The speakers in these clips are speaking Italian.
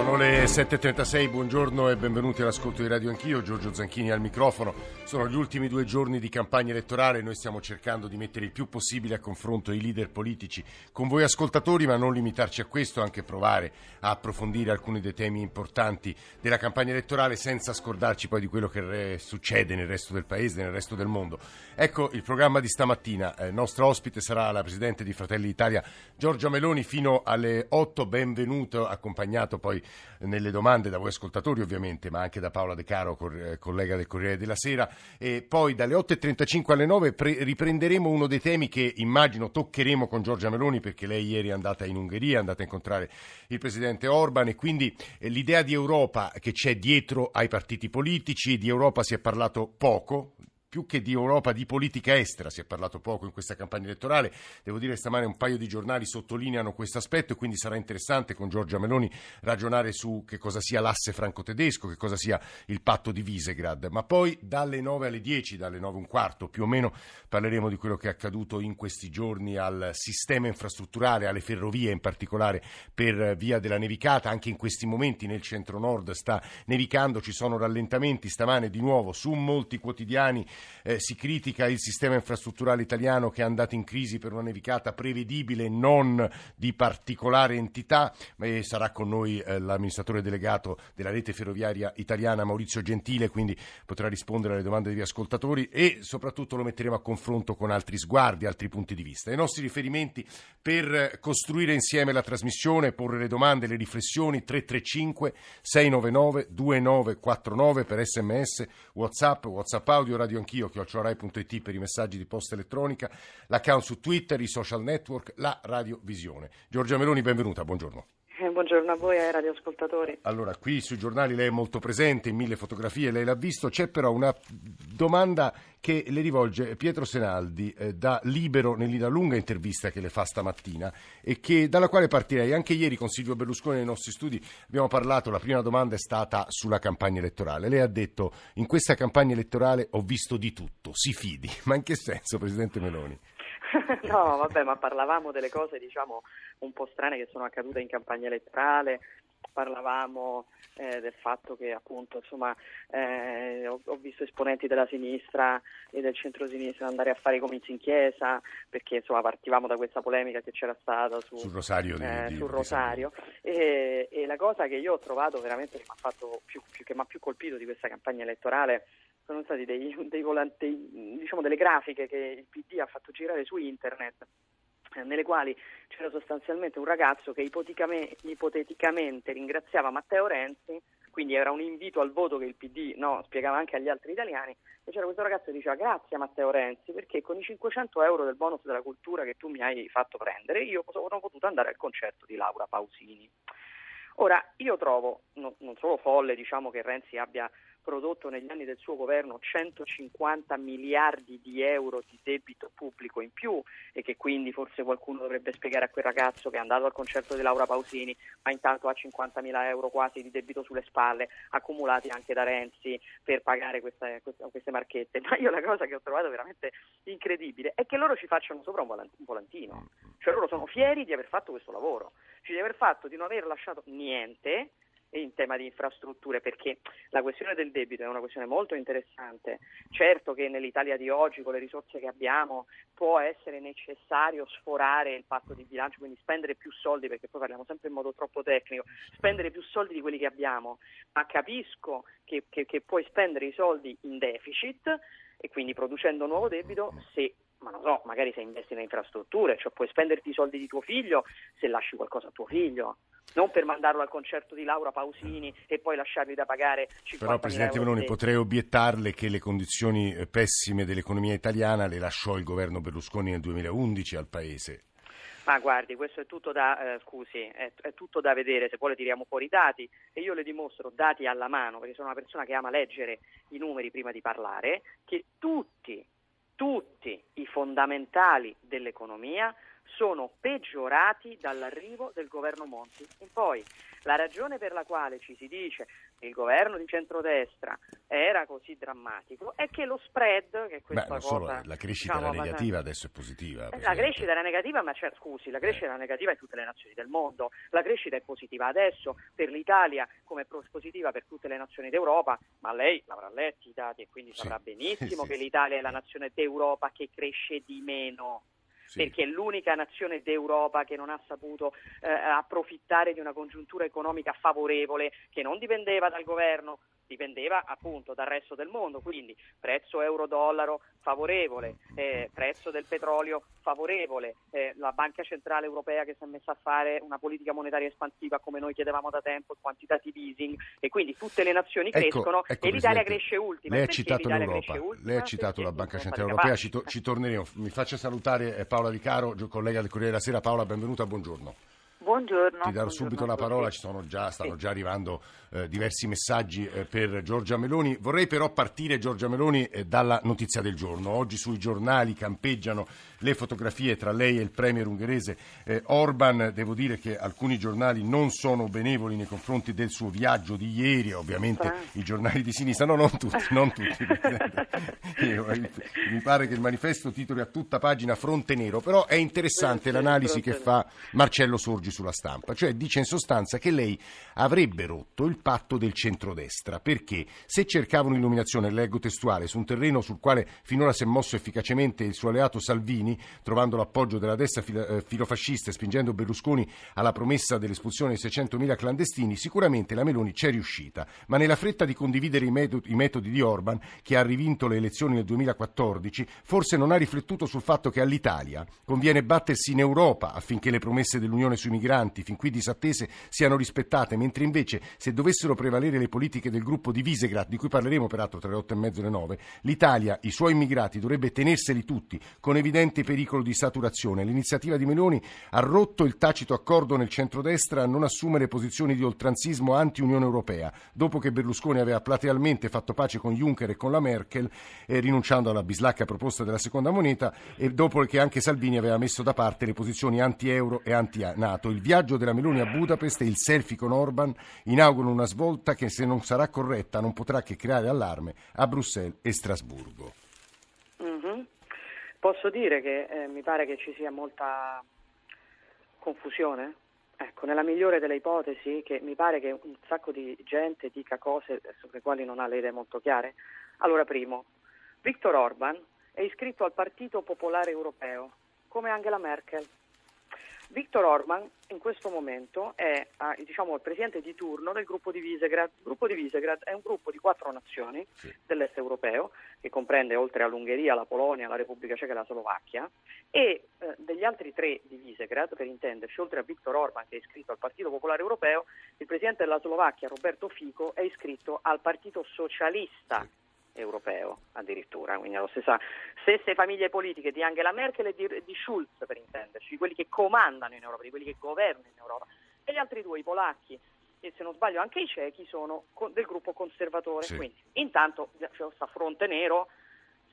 Sono le 7.36, buongiorno e benvenuti all'ascolto di Radio Anch'io, Giorgio Zanchini al microfono. Sono gli ultimi due giorni di campagna elettorale, noi stiamo cercando di mettere il più possibile a confronto i leader politici con voi ascoltatori, ma non limitarci a questo, anche provare a approfondire alcuni dei temi importanti della campagna elettorale senza scordarci poi di quello che succede nel resto del paese, nel resto del mondo. Ecco il programma di stamattina, il eh, nostro ospite sarà la Presidente di Fratelli d'Italia Giorgia Meloni fino alle 8, benvenuto, accompagnato poi nelle domande da voi ascoltatori ovviamente, ma anche da Paola De Caro, eh, collega del Corriere della Sera. E poi dalle 8.35 alle 9 pre- riprenderemo uno dei temi che immagino toccheremo con Giorgia Meloni perché lei ieri è andata in Ungheria, è andata a incontrare il Presidente Orban e quindi eh, l'idea di Europa che c'è dietro ai partiti politici, di Europa si è parlato poco, più che di Europa, di politica estera. Si è parlato poco in questa campagna elettorale. Devo dire che stamane un paio di giornali sottolineano questo aspetto e quindi sarà interessante con Giorgia Meloni ragionare su che cosa sia l'asse franco-tedesco, che cosa sia il patto di Visegrad. Ma poi dalle 9 alle 10, dalle 9 e un quarto più o meno, parleremo di quello che è accaduto in questi giorni al sistema infrastrutturale, alle ferrovie in particolare per via della nevicata. Anche in questi momenti nel centro-nord sta nevicando, ci sono rallentamenti. Stamane di nuovo su molti quotidiani eh, si critica il sistema infrastrutturale italiano che è andato in crisi per una nevicata prevedibile, non di particolare entità. E sarà con noi eh, l'amministratore delegato della rete ferroviaria italiana Maurizio Gentile, quindi potrà rispondere alle domande degli ascoltatori e soprattutto lo metteremo a confronto con altri sguardi, altri punti di vista. I nostri riferimenti per costruire insieme la trasmissione, porre le domande, le riflessioni 335 699 2949 per sms, whatsapp, whatsapp audio, radio anch'io chiocciorai.it per i messaggi di posta elettronica, l'account su Twitter, i social network, la radiovisione. Giorgia Meloni, benvenuta, buongiorno. Buongiorno a voi e ai radioascoltatori. Allora, qui sui giornali lei è molto presente, in mille fotografie lei l'ha visto, c'è però una domanda che le rivolge Pietro Senaldi eh, da Libero nella lunga intervista che le fa stamattina e che, dalla quale partirei. Anche ieri con Silvio Berlusconi nei nostri studi abbiamo parlato, la prima domanda è stata sulla campagna elettorale. Lei ha detto in questa campagna elettorale ho visto di tutto, si fidi. Ma in che senso, Presidente Meloni? no, vabbè, ma parlavamo delle cose, diciamo, un po' strane che sono accadute in campagna elettorale, parlavamo eh, del fatto che appunto insomma eh, ho, ho, visto esponenti della sinistra e del centro-sinistra andare a fare i comizi in chiesa perché insomma partivamo da questa polemica che c'era stata su, sul Rosario, di, eh, di, sul Rosario. E, e, la cosa che io ho trovato veramente che mi ha fatto più, più, che mi ha più colpito di questa campagna elettorale sono stati dei, dei volanti, diciamo delle grafiche che il PD ha fatto girare su internet eh, nelle quali c'era sostanzialmente un ragazzo che ipoteticamente, ringraziava Matteo Renzi, quindi era un invito al voto che il PD no, spiegava anche agli altri italiani, e c'era questo ragazzo che diceva grazie Matteo Renzi perché con i 500 euro del bonus della cultura che tu mi hai fatto prendere io sono potuto andare al concerto di Laura Pausini. Ora, io trovo no, non solo folle diciamo, che Renzi abbia prodotto negli anni del suo governo 150 miliardi di euro di debito pubblico in più e che quindi forse qualcuno dovrebbe spiegare a quel ragazzo che è andato al concerto di Laura Pausini ma intanto ha 50 mila euro quasi di debito sulle spalle accumulati anche da Renzi per pagare queste, queste marchette. Ma io la cosa che ho trovato veramente incredibile è che loro ci facciano sopra un volantino, cioè loro sono fieri di aver fatto questo lavoro, cioè di aver fatto di non aver lasciato niente in tema di infrastrutture perché la questione del debito è una questione molto interessante. Certo che nell'Italia di oggi con le risorse che abbiamo può essere necessario sforare il patto di bilancio, quindi spendere più soldi perché poi parliamo sempre in modo troppo tecnico, spendere più soldi di quelli che abbiamo, ma capisco che, che, che puoi spendere i soldi in deficit e quindi producendo nuovo debito se ma non so, magari se investi in infrastrutture, cioè puoi spenderti i soldi di tuo figlio se lasci qualcosa a tuo figlio non per mandarlo al concerto di Laura Pausini e poi lasciargli da pagare 50 Però Presidente Meloni potrei obiettarle che le condizioni eh, pessime dell'economia italiana le lasciò il governo Berlusconi nel 2011 al Paese. Ma guardi, questo è tutto da, eh, scusi, è, è, tutto da vedere, se poi le tiriamo fuori i dati e io le dimostro dati alla mano, perché sono una persona che ama leggere i numeri prima di parlare, che tutti, tutti i fondamentali dell'economia sono peggiorati dall'arrivo del governo Monti in poi. La ragione per la quale ci si dice il governo di centrodestra era così drammatico è che lo spread, che questa Beh, cosa... solo, la crescita diciamo, era negativa, adesso è positiva. la Presidente. crescita era negativa, ma cioè, scusi, la crescita Eh. era negativa in tutte le nazioni del mondo, la crescita è positiva adesso per l'Italia come è positiva per tutte le nazioni d'Europa, ma lei l'avrà letti i dati e quindi Sì. saprà benissimo Sì, che sì. l'Italia è la nazione d'Europa che cresce di meno. Perché è l'unica nazione d'Europa che non ha saputo eh, approfittare di una congiuntura economica favorevole che non dipendeva dal governo, dipendeva appunto dal resto del mondo, quindi prezzo euro-dollaro favorevole, eh, prezzo del petrolio favorevole, eh, la Banca Centrale Europea che si è messa a fare una politica monetaria espansiva come noi chiedevamo da tempo, quantitative easing e quindi tutte le nazioni Ecco, crescono ecco, e l'Italia Presidente, cresce ultima. Lei ha citato l'Europa, lei ha citato la Banca Centrale Europea, ci, to- ci torneremo. Mi faccia salutare eh, Paola Di Caro, gio- collega del Corriere della Sera. Paola, benvenuta, buongiorno. Buongiorno. Ti darò subito la parola, ci sono già, stanno già arrivando eh, diversi messaggi eh, per Giorgia Meloni. Vorrei però partire, Giorgia Meloni, eh, dalla notizia del giorno. Oggi sui giornali campeggiano le fotografie tra lei e il premier ungherese eh, Orban. Devo dire che alcuni giornali non sono benevoli nei confronti del suo viaggio di ieri, ovviamente Ah. i giornali di sinistra, no, non tutti, non tutti. Eh, Mi pare che il manifesto titoli a tutta pagina Fronte Nero, però è interessante l'analisi che fa Marcello Sorgi sulla stampa, cioè dice in sostanza che lei avrebbe rotto il patto del centrodestra, perché se cercavano illuminazione, leggo testuale, su un terreno sul quale finora si è mosso efficacemente il suo alleato Salvini, trovando l'appoggio della destra eh, filofascista e spingendo Berlusconi alla promessa dell'espulsione di 600.000 clandestini, sicuramente la Meloni c'è riuscita, ma nella fretta di condividere i metodi, di Orban, che ha rivinto le elezioni nel 2014, forse non ha riflettuto sul fatto che all'Italia conviene battersi in Europa affinché le promesse dell'Unione sui migranti, fin qui disattese, siano rispettate, mentre invece se dovessero prevalere le politiche del gruppo di Visegrad, di cui parleremo peraltro tra le otto e mezzo e le nove, l'Italia, i suoi immigrati dovrebbe tenerseli tutti, con evidente pericolo di saturazione. L'iniziativa di Meloni ha rotto il tacito accordo nel centrodestra a non assumere posizioni di oltranzismo anti-Unione Europea, dopo che Berlusconi aveva platealmente fatto pace con Juncker e con la Merkel, eh, rinunciando alla bislacca proposta della seconda moneta, e dopo che anche Salvini aveva messo da parte le posizioni anti-euro e anti-NATO. Il viaggio della Meloni a Budapest e il selfie con Orban inaugurano una svolta che, se non sarà corretta, non potrà che creare allarme a Bruxelles e Strasburgo. Mhm. Posso dire che eh, mi pare che ci sia molta confusione? Ecco, nella migliore delle ipotesi, che mi pare che un sacco di gente dica cose sulle quali non ha le idee molto chiare. Allora, primo, Viktor Orban è iscritto al Partito Popolare Europeo, come Angela Merkel. Viktor Orban in questo momento è ah, diciamo, il presidente di turno del gruppo di Visegrad. Il gruppo di Visegrad è un gruppo di quattro nazioni Sì. dell'est europeo che comprende oltre all'Ungheria, la Polonia, la Repubblica Ceca e la Slovacchia e eh, degli altri tre di Visegrad, per intenderci, oltre a Viktor Orban che è iscritto al Partito Popolare Europeo, il presidente della Slovacchia Roberto Fico è iscritto al Partito Socialista europeo addirittura, quindi allo stessa, stesse famiglie politiche di Angela Merkel e di, di Schulz per intenderci, di quelli che comandano in Europa, di quelli che governano in Europa e gli altri due, i polacchi e se non sbaglio anche i cechi, sono del gruppo conservatore. Sì. Quindi intanto c'è sta fronte nero,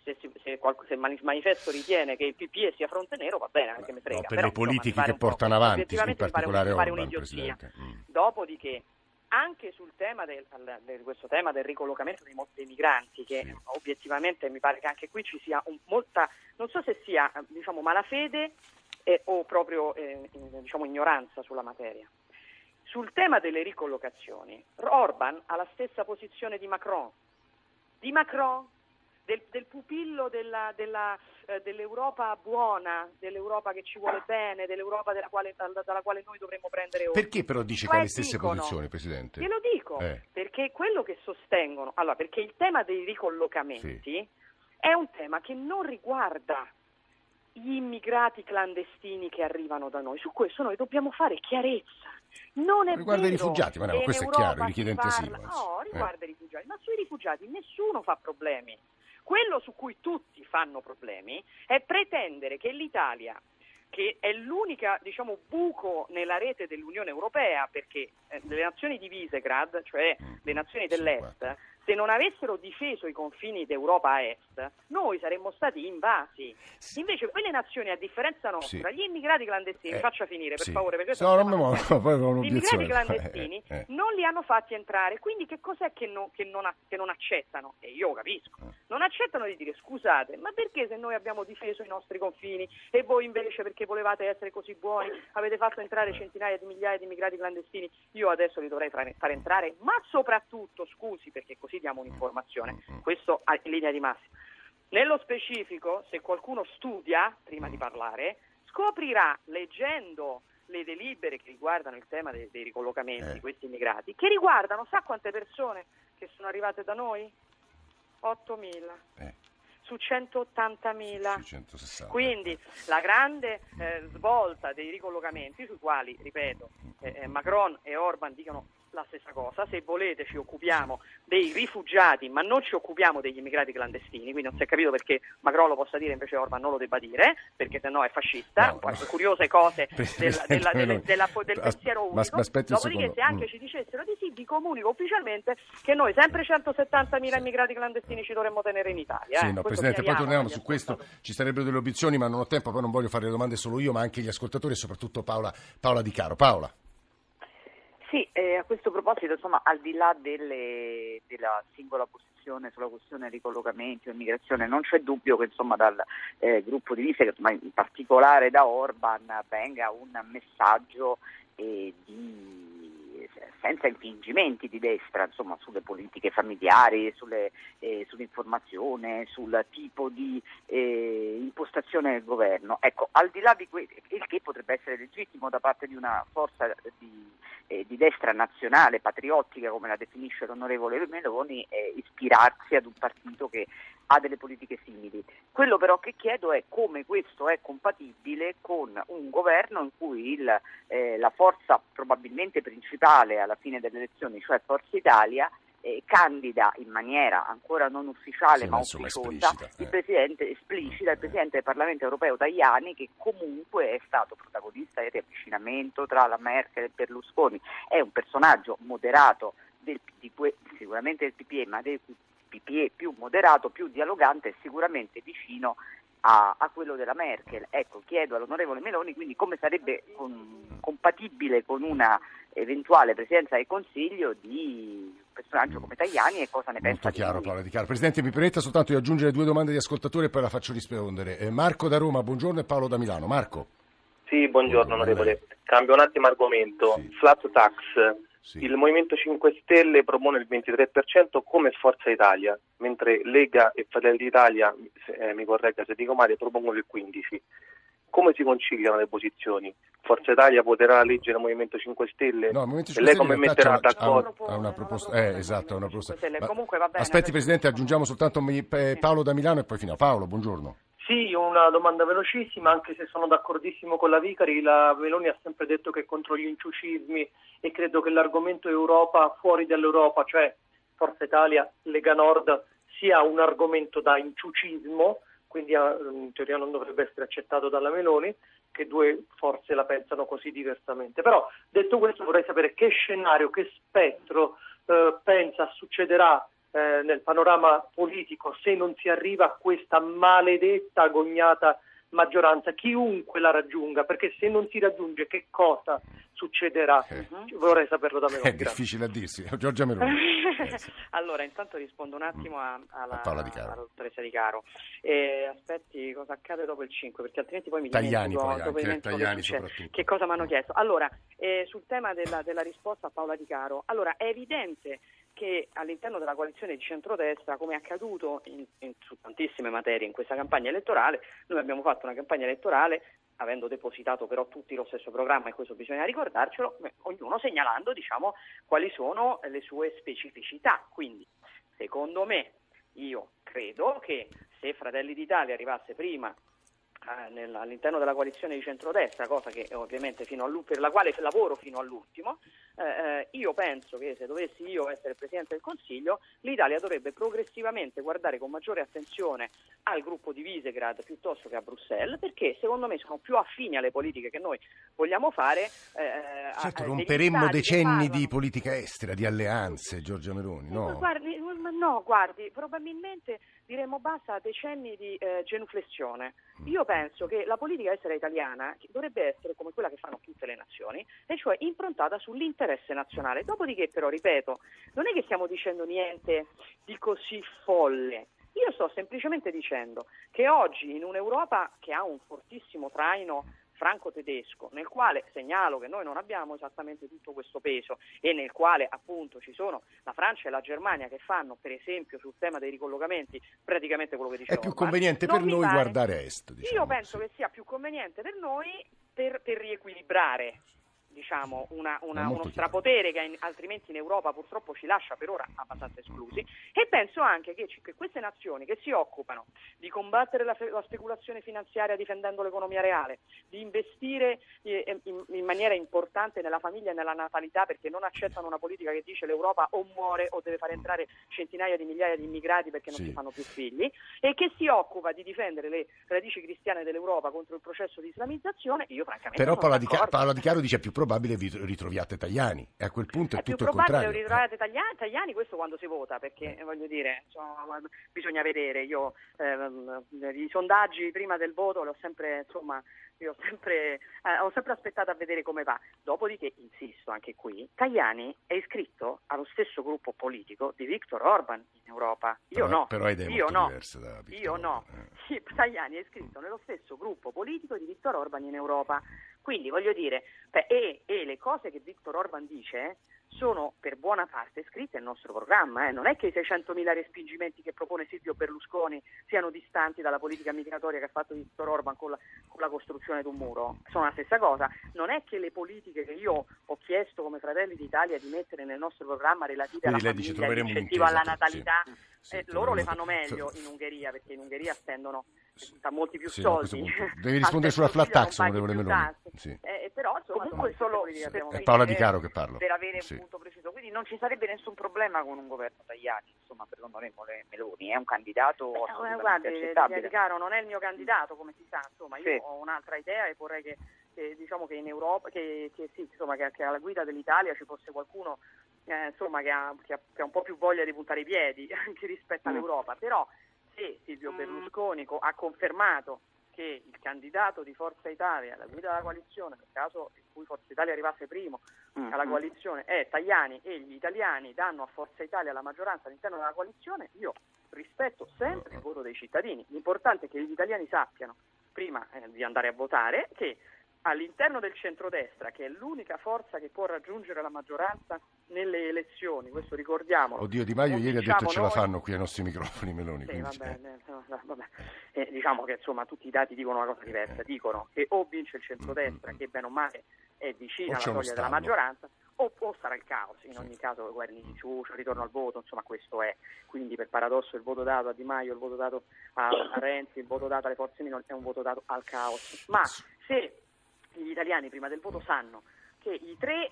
se, il mani- manifesto ritiene che il PPE sia fronte nero va bene, anche me frega. No, per Però, le politiche insomma, che portano avanti, in obiettivamente mi pare un- particolare mi pare Orban. Mm. Dopodiché, anche sul tema del, del- questo tema del ricollocamento dei, dei migranti, che Sì. obiettivamente mi pare che anche qui ci sia un- molta, non so se sia diciamo, malafede eh, o proprio eh, diciamo, ignoranza sulla materia. Sul tema delle ricollocazioni, Orban ha la stessa posizione di Macron. Di Macron, del, del pupillo della- della, eh, dell'Europa buona, dell'Europa che ci vuole bene, dell'Europa della quale- dalla, dalla quale noi dovremmo prendere ordine. Perché però dice che Cioè ha le stesse dicono- posizioni, Presidente? Glielo dico, Eh. perché quello che sostengono, allora, perché il tema dei ricollocamenti è un tema che non riguarda gli immigrati clandestini che arrivano da noi, su questo noi dobbiamo fare chiarezza. Non è Riguarda i vero rifugiati, ma no, che questo è chiaro, i si richiedenti parla- asilo. No, Eh. riguarda i rifugiati, ma sui rifugiati nessuno fa problemi. Quello su cui tutti fanno problemi è pretendere che l'Italia che è l'unica diciamo, buco nella rete dell'Unione Europea perché eh, le nazioni di Visegrad, cioè Mm. le nazioni dell'Est. Se non avessero difeso i confini d'Europa a est, noi saremmo stati invasi. Invece quelle nazioni, a differenza nostra, Sì. gli immigrati clandestini, Eh, faccia finire per sì. favore, perché No, non muovo, poi gli immigrati clandestini Eh, eh. non li hanno fatti entrare, quindi che cos'è che non, che non, che non accettano? E io capisco, Eh. non accettano di dire scusate, ma perché se noi abbiamo difeso i nostri confini e voi invece perché volevate essere così buoni avete fatto entrare centinaia di migliaia di immigrati clandestini, io adesso li dovrei fare entrare, ma soprattutto, scusi, perché così diamo un'informazione, questo in linea di massima. Nello specifico, se qualcuno studia, prima di parlare, scoprirà leggendo le delibere che riguardano il tema dei, dei ricollocamenti Eh. di questi immigrati, che riguardano, sa quante persone che sono arrivate da noi? 8.000 Eh, su 180.000. sui 160. Quindi la grande eh, svolta dei ricollocamenti, sui quali, ripeto, eh, eh, Macron e Orban dicono la stessa cosa, se volete ci occupiamo dei rifugiati ma non ci occupiamo degli immigrati clandestini, quindi non si è capito perché Macron lo possa dire invece Orban non lo debba dire, perché sennò è fascista, No, no. curiose cose della- della- delle- della- del pensiero ma- unico. ma un Dopodiché se anche Mm. ci dicessero di sì, vi comunico ufficialmente che noi sempre 170.000 immigrati clandestini ci dovremmo tenere in Italia. Sì, eh. no, Questo Presidente, poi torniamo su questo, ci sarebbero delle obiezioni, ma non ho tempo, poi non voglio fare le domande solo io, ma anche gli ascoltatori e soprattutto Paola, Paola Di Caro. Paola. Sì, eh, a questo proposito, insomma, al di là delle- della singola posizione sulla questione ricollocamenti o immigrazione, non c'è dubbio che insomma, dal eh, gruppo di Visegrad, ma in particolare da Orban, venga un messaggio eh, di senza infingimenti di destra insomma, sulle politiche familiari, sulle, eh, sull'informazione, sul tipo di eh, impostazione del governo. Ecco, al di là di questo, il che potrebbe essere legittimo da parte di una forza di, eh, di destra nazionale, patriottica, come la definisce l'onorevole Meloni, ispirarsi ad un partito che ha delle politiche simili. Quello però che chiedo è come questo è compatibile con un governo in cui il, eh, la forza probabilmente principale alla fine delle elezioni, cioè Forza Italia, eh, candida in maniera ancora non ufficiale Sì, ma ufficiosa esplicita, il eh. presidente esplicita il presidente del Parlamento europeo Tajani che comunque è stato protagonista del riavvicinamento tra la Merkel e Berlusconi è un personaggio moderato del, di sicuramente del PPE ma del PPE più moderato più dialogante e sicuramente vicino a, a quello della Merkel ecco chiedo all'onorevole Meloni quindi come sarebbe con- compatibile con una eventuale presidenza del Consiglio di un personaggio come Tajani e cosa ne pensa Molto di chiaro, lui. Paola Di Caro. Presidente, mi permetta soltanto di aggiungere due domande di ascoltatori e poi la faccio rispondere. Eh, Marco da Roma, buongiorno, e Paolo da Milano. Marco. Sì, buongiorno Buongiorno, onorevole. Cambio un attimo argomento. Sì. Flat tax. Sì. Il Movimento 5 Stelle propone il 23% come Forza Italia, mentre Lega e Fratelli d'Italia, se- eh, mi corregga se dico male, propongono il 15%. Come si conciliano le posizioni? Forza Italia voterà la legge del Movimento 5 Stelle No, il Movimento e 5 lei Stelle come in realtà metterà d'accordo? Ha una proposta, eh, esatto, una proposta. 5 Stelle. Ma- Comunque va bene, Aspetti perché- Presidente, aggiungiamo soltanto mi- eh. Paolo da Milano e poi finiamo. Paolo, buongiorno. Sì, una domanda velocissima, anche se sono d'accordissimo con la Vicari, la Meloni ha sempre detto che è contro gli inciucismi e credo che l'argomento Europa fuori dall'Europa, cioè Forza Italia, Lega Nord, sia un argomento da inciucismo, quindi eh, in teoria non dovrebbe essere accettato dalla Meloni, che due forze la pensano così diversamente. Però detto questo vorrei sapere che scenario, che spettro eh, pensa succederà eh, nel panorama politico se non si arriva a questa maledetta agognata maggioranza, chiunque la raggiunga, perché se non si raggiunge che cosa succederà? Eh. Vorrei saperlo da me. È difficile a dirsi. Giorgia Meloni. Eh, sì. allora, intanto rispondo un attimo a- alla, A Paola Di Caro. alla dottoressa Di Caro. E aspetti cosa accade dopo il 5, perché altrimenti poi mi Tajani dimentico, poi dopo anche, dimentico che. Che cosa mi hanno chiesto? Allora, eh, sul tema della, della risposta a Paola Di Caro, allora è evidente che all'interno della coalizione di centrodestra, come è accaduto in- in- su tantissime materie in questa campagna elettorale, noi abbiamo fatto una campagna elettorale avendo depositato però tutti lo stesso programma e questo bisogna ricordarcelo, ognuno segnalando diciamo, quali sono le sue specificità. Quindi, secondo me, io credo che se Fratelli d'Italia arrivasse prima eh, all'interno della coalizione di centrodestra, cosa che ovviamente fino per la quale lavoro fino all'ultimo, eh, eh, io penso che se dovessi io essere Presidente del Consiglio, l'Italia dovrebbe progressivamente guardare con maggiore attenzione al gruppo di Visegrad piuttosto che a Bruxelles, perché secondo me sono più affini alle politiche che noi vogliamo fare. eh, a- Certo, romperemmo decenni di politica estera, di alleanze, Giorgia Meloni, no? Guardi, ma no, guardi, probabilmente diremmo basta a decenni di eh, genuflessione. Mm. Io penso che la politica estera italiana dovrebbe essere come quella che fanno tutte le nazioni, e cioè improntata sull'interesse nazionale. Dopodiché, però, ripeto, non è che stiamo dicendo niente di così folle. Io sto semplicemente dicendo che oggi in un'Europa che ha un fortissimo traino franco-tedesco, nel quale segnalo che noi non abbiamo esattamente tutto questo peso e nel quale appunto ci sono la Francia e la Germania che fanno per esempio sul tema dei ricollocamenti praticamente quello che diceva È più conveniente per noi pare- guardare est. Diciamo, Io penso sì. che sia più conveniente per noi per, per riequilibrare diciamo, una- una- uno chiaro. strapotere che in- altrimenti in Europa purtroppo ci lascia per ora abbastanza esclusi e penso anche che, che queste nazioni che si occupano di combattere la, la speculazione finanziaria difendendo l'economia reale, di investire eh, in, in maniera importante nella famiglia e nella natalità perché non accettano una politica che dice l'Europa o muore o deve far entrare centinaia di migliaia di immigrati perché non Sì. si fanno più figli e che si occupa di difendere le radici cristiane dell'Europa contro il processo di islamizzazione, io francamente Però Paola di, Ca- d'accordo. Paola Di Caro dice più probabile vi ritroviate Tajani e a quel punto è, È più tutto il probabile contrario. ritrovare Tajani, Tajani questo quando si vota, perché eh, voglio dire, insomma, bisogna vedere. Io ehm, i sondaggi prima del voto li ho sempre, insomma, io ho sempre, eh, ho sempre aspettato a vedere come va. Dopodiché, insisto anche qui, Tajani è iscritto allo stesso gruppo politico di Viktor Orban in Europa. Io Però- no. però io no. Io no. Eh. Tajani è iscritto nello stesso gruppo politico di Viktor Orban in Europa. Quindi voglio dire, beh, e, e le cose che Viktor Orban dice eh, sono per buona parte scritte nel nostro programma. eh. Non è che i 600.000 respingimenti che propone Silvio Berlusconi siano distanti dalla politica migratoria che ha fatto Viktor Orban con la, con la costruzione di un muro. Sono la stessa cosa. Non è che le politiche che io ho chiesto come Fratelli d'Italia di mettere nel nostro programma relative alla Quindi dice famiglia, all'incentivo alla sì. natalità, Sì, eh, loro le fanno meglio Sì. in Ungheria perché in Ungheria spendono da molti più Sì, soldi. Devi rispondere sulla flat tax, onorevole Meloni. Sì. Eh, però insomma, Comunque solo abbiamo È. Paola Di Caro che parla. per avere Sì. un punto preciso. Quindi non ci sarebbe nessun problema con un governo Tajani, insomma, per l'onorevole Meloni, è un candidato Eh, assolutamente guardi, accettabile. Di Caro non è il mio candidato, come si sa, insomma, io Sì. ho un'altra idea e vorrei che, che, diciamo che in Europa, che, che sì, insomma, che, che alla guida dell'Italia ci fosse qualcuno eh, insomma, che, ha, che ha- che ha un po' più voglia di puntare i piedi anche rispetto Mm. all'Europa. Però se Silvio Mm. Berlusconi co- ha confermato che il candidato di Forza Italia alla guida della coalizione, nel caso in cui Forza Italia arrivasse primo Mm, alla mm. coalizione, è Tajani e gli italiani danno a Forza Italia la maggioranza all'interno della coalizione, io rispetto sempre il voto dei cittadini. L'importante è che gli italiani sappiano, prima eh, di andare a votare, che all'interno del centrodestra, che è l'unica forza che può raggiungere la maggioranza nelle elezioni, questo ricordiamo. Oddio, Di Maio non ieri ha diciamo detto ce la fanno qui ai nostri microfoni Meloni. sì, quindi, vabbè, eh. eh, vabbè. Eh, diciamo che insomma tutti i dati dicono una cosa diversa, dicono che o vince il centrodestra, che bene o male è vicino O alla soglia della maggioranza, o, o sarà il caos, in Sì. ogni caso guardi di ciucio, ritorno al voto, insomma questo è, quindi per paradosso il voto dato a Di Maio, il voto dato a, a Renzi, il voto dato alle forze minori è un voto dato al caos. Ma se gli italiani prima del voto sanno che i tre eh,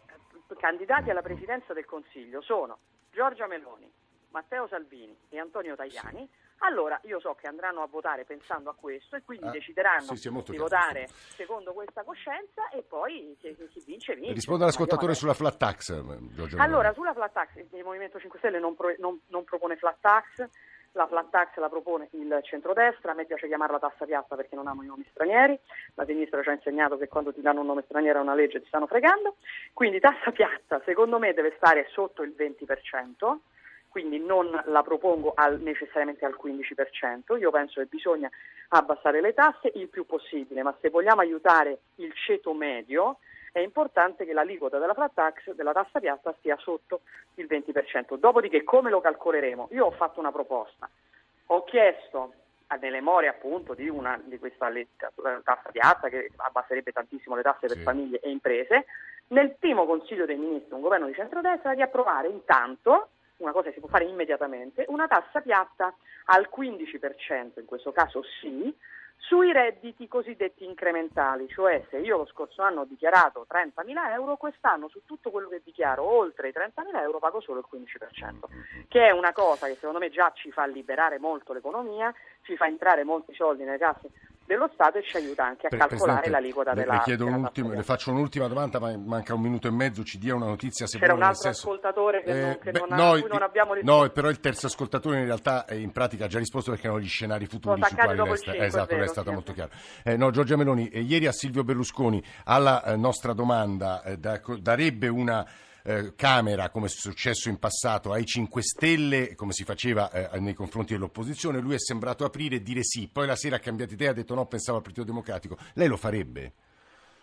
candidati alla presidenza del Consiglio sono Giorgia Meloni, Matteo Salvini e Antonio Tajani, allora io so che andranno a votare pensando a questo e quindi Ah, decideranno sì, sì, di chiaro votare secondo questa coscienza e poi chi, chi vince vince. Risponda all'ascoltatore sulla flat tax, Giorgio Allora, Meloni. sulla flat tax, il Movimento 5 Stelle non, pro- non- non propone flat tax, la flat tax la propone il centrodestra, a me piace chiamarla tassa piatta perché non amo i nomi stranieri, la sinistra ci ha insegnato che quando ti danno un nome straniero a una legge ti stanno fregando, quindi tassa piatta secondo me deve stare sotto il 20%, quindi non la propongo al- necessariamente al 15%, io penso che bisogna abbassare le tasse il più possibile, ma se vogliamo aiutare il ceto medio è importante che l'aliquota della flat tax, della tassa piatta, stia sotto il 20%. Dopodiché come lo calcoleremo? Io ho fatto una proposta, ho chiesto nelle more appunto di, una, di questa tassa piatta che abbasserebbe tantissimo le tasse per Sì. famiglie e imprese, nel primo Consiglio dei Ministri, un governo di centrodestra, di approvare intanto, una cosa che si può fare immediatamente, una tassa piatta al 15%, in questo caso sì, sui redditi cosiddetti incrementali, cioè se io lo scorso anno ho dichiarato 30.000 euro, quest'anno su tutto quello che dichiaro oltre i 30.000 euro pago solo il 15%, che è una cosa che secondo me già ci fa liberare molto l'economia, ci fa entrare molti soldi nelle casse dello Stato e ci aiuta anche a Pre- calcolare l'aliquota le, della le, della tassa le faccio un'ultima domanda, ma manca un minuto e mezzo, ci dia una notizia se C'era un vuole, altro nel senso- ascoltatore che non- che beh, non no, non abbiamo risposto. No, però il terzo ascoltatore in realtà eh, in pratica ha già risposto perché erano gli scenari futuri sui accade quali dopo lei il sta- cinque, esatto, è lei è vero, stata sì, molto sì. chiara. Eh, no, Giorgia Meloni, eh, ieri a Silvio Berlusconi alla eh, nostra domanda eh, da- darebbe una eh, Camera, come è successo in passato, ai 5 Stelle, come si faceva eh, nei confronti dell'opposizione, lui è sembrato aprire e dire sì, poi la sera ha cambiato idea, ha detto no, pensavo al Partito Democratico. Lei lo farebbe?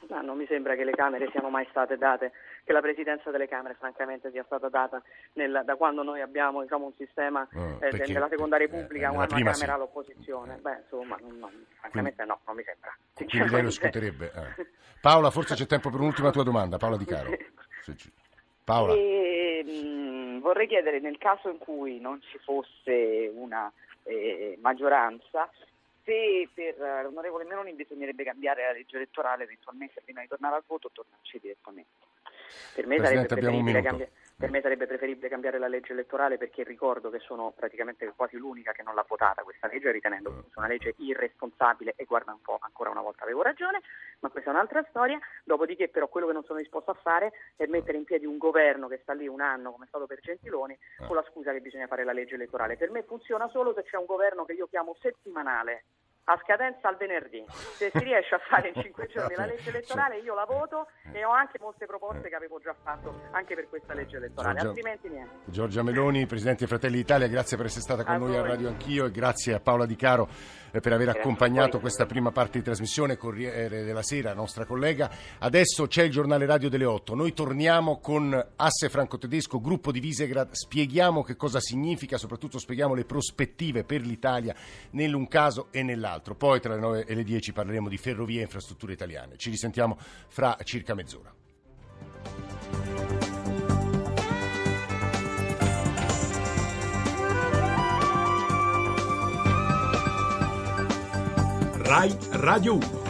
Ma non mi sembra che le Camere siano mai state date, che la presidenza delle Camere francamente sia stata data nel- da quando noi abbiamo diciamo, un sistema Ah, eh, perché- nella seconda eh, Repubblica, prima la Camera sì. all'opposizione. Beh, insomma, non- non- francamente no, non mi sembra. Quindi lei lo scuoterebbe? eh. Paola, forse c'è tempo per un'ultima tua domanda. Paola Di Caro. Paola. E, mh, vorrei chiedere, nel caso in cui non ci fosse una eh, maggioranza, se per eh, l'onorevole Meloni bisognerebbe cambiare la legge elettorale eventualmente prima di tornare al voto tornarci direttamente. Per me, cambi- per me sarebbe preferibile cambiare la legge elettorale perché ricordo che sono praticamente quasi l'unica che non l'ha votata questa legge, ritenendo che sia una legge irresponsabile e guarda un po', ancora una volta avevo ragione, ma questa è un'altra storia. Dopodiché però quello che non sono disposto a fare è mettere in piedi un governo che sta lì un anno come è stato per Gentiloni con la scusa che bisogna fare la legge elettorale. Per me funziona solo se c'è un governo che io chiamo settimanale. A scadenza al venerdì. Se si riesce a fare in cinque giorni la legge elettorale, io la voto e ho anche molte proposte che avevo già fatto anche per questa legge elettorale, Giorgia- altrimenti niente. Giorgia Meloni, Presidente di Fratelli d'Italia, grazie per essere stata con A noi a voi. Radio Anch'io e grazie a Paola Di Caro eh, per aver Grazie a accompagnato questa prima parte di trasmissione, Corriere della Sera, nostra collega. Adesso c'è il giornale radio delle 8. Noi torniamo con Asse Franco-Tedesco, gruppo di Visegrad, spieghiamo che cosa significa, soprattutto spieghiamo le prospettive per l'Italia nell'un caso e nell'altro. Poi tra le 9 e le 10 parleremo di ferrovie e infrastrutture italiane. Ci risentiamo fra circa mezz'ora. Rai Radio 1.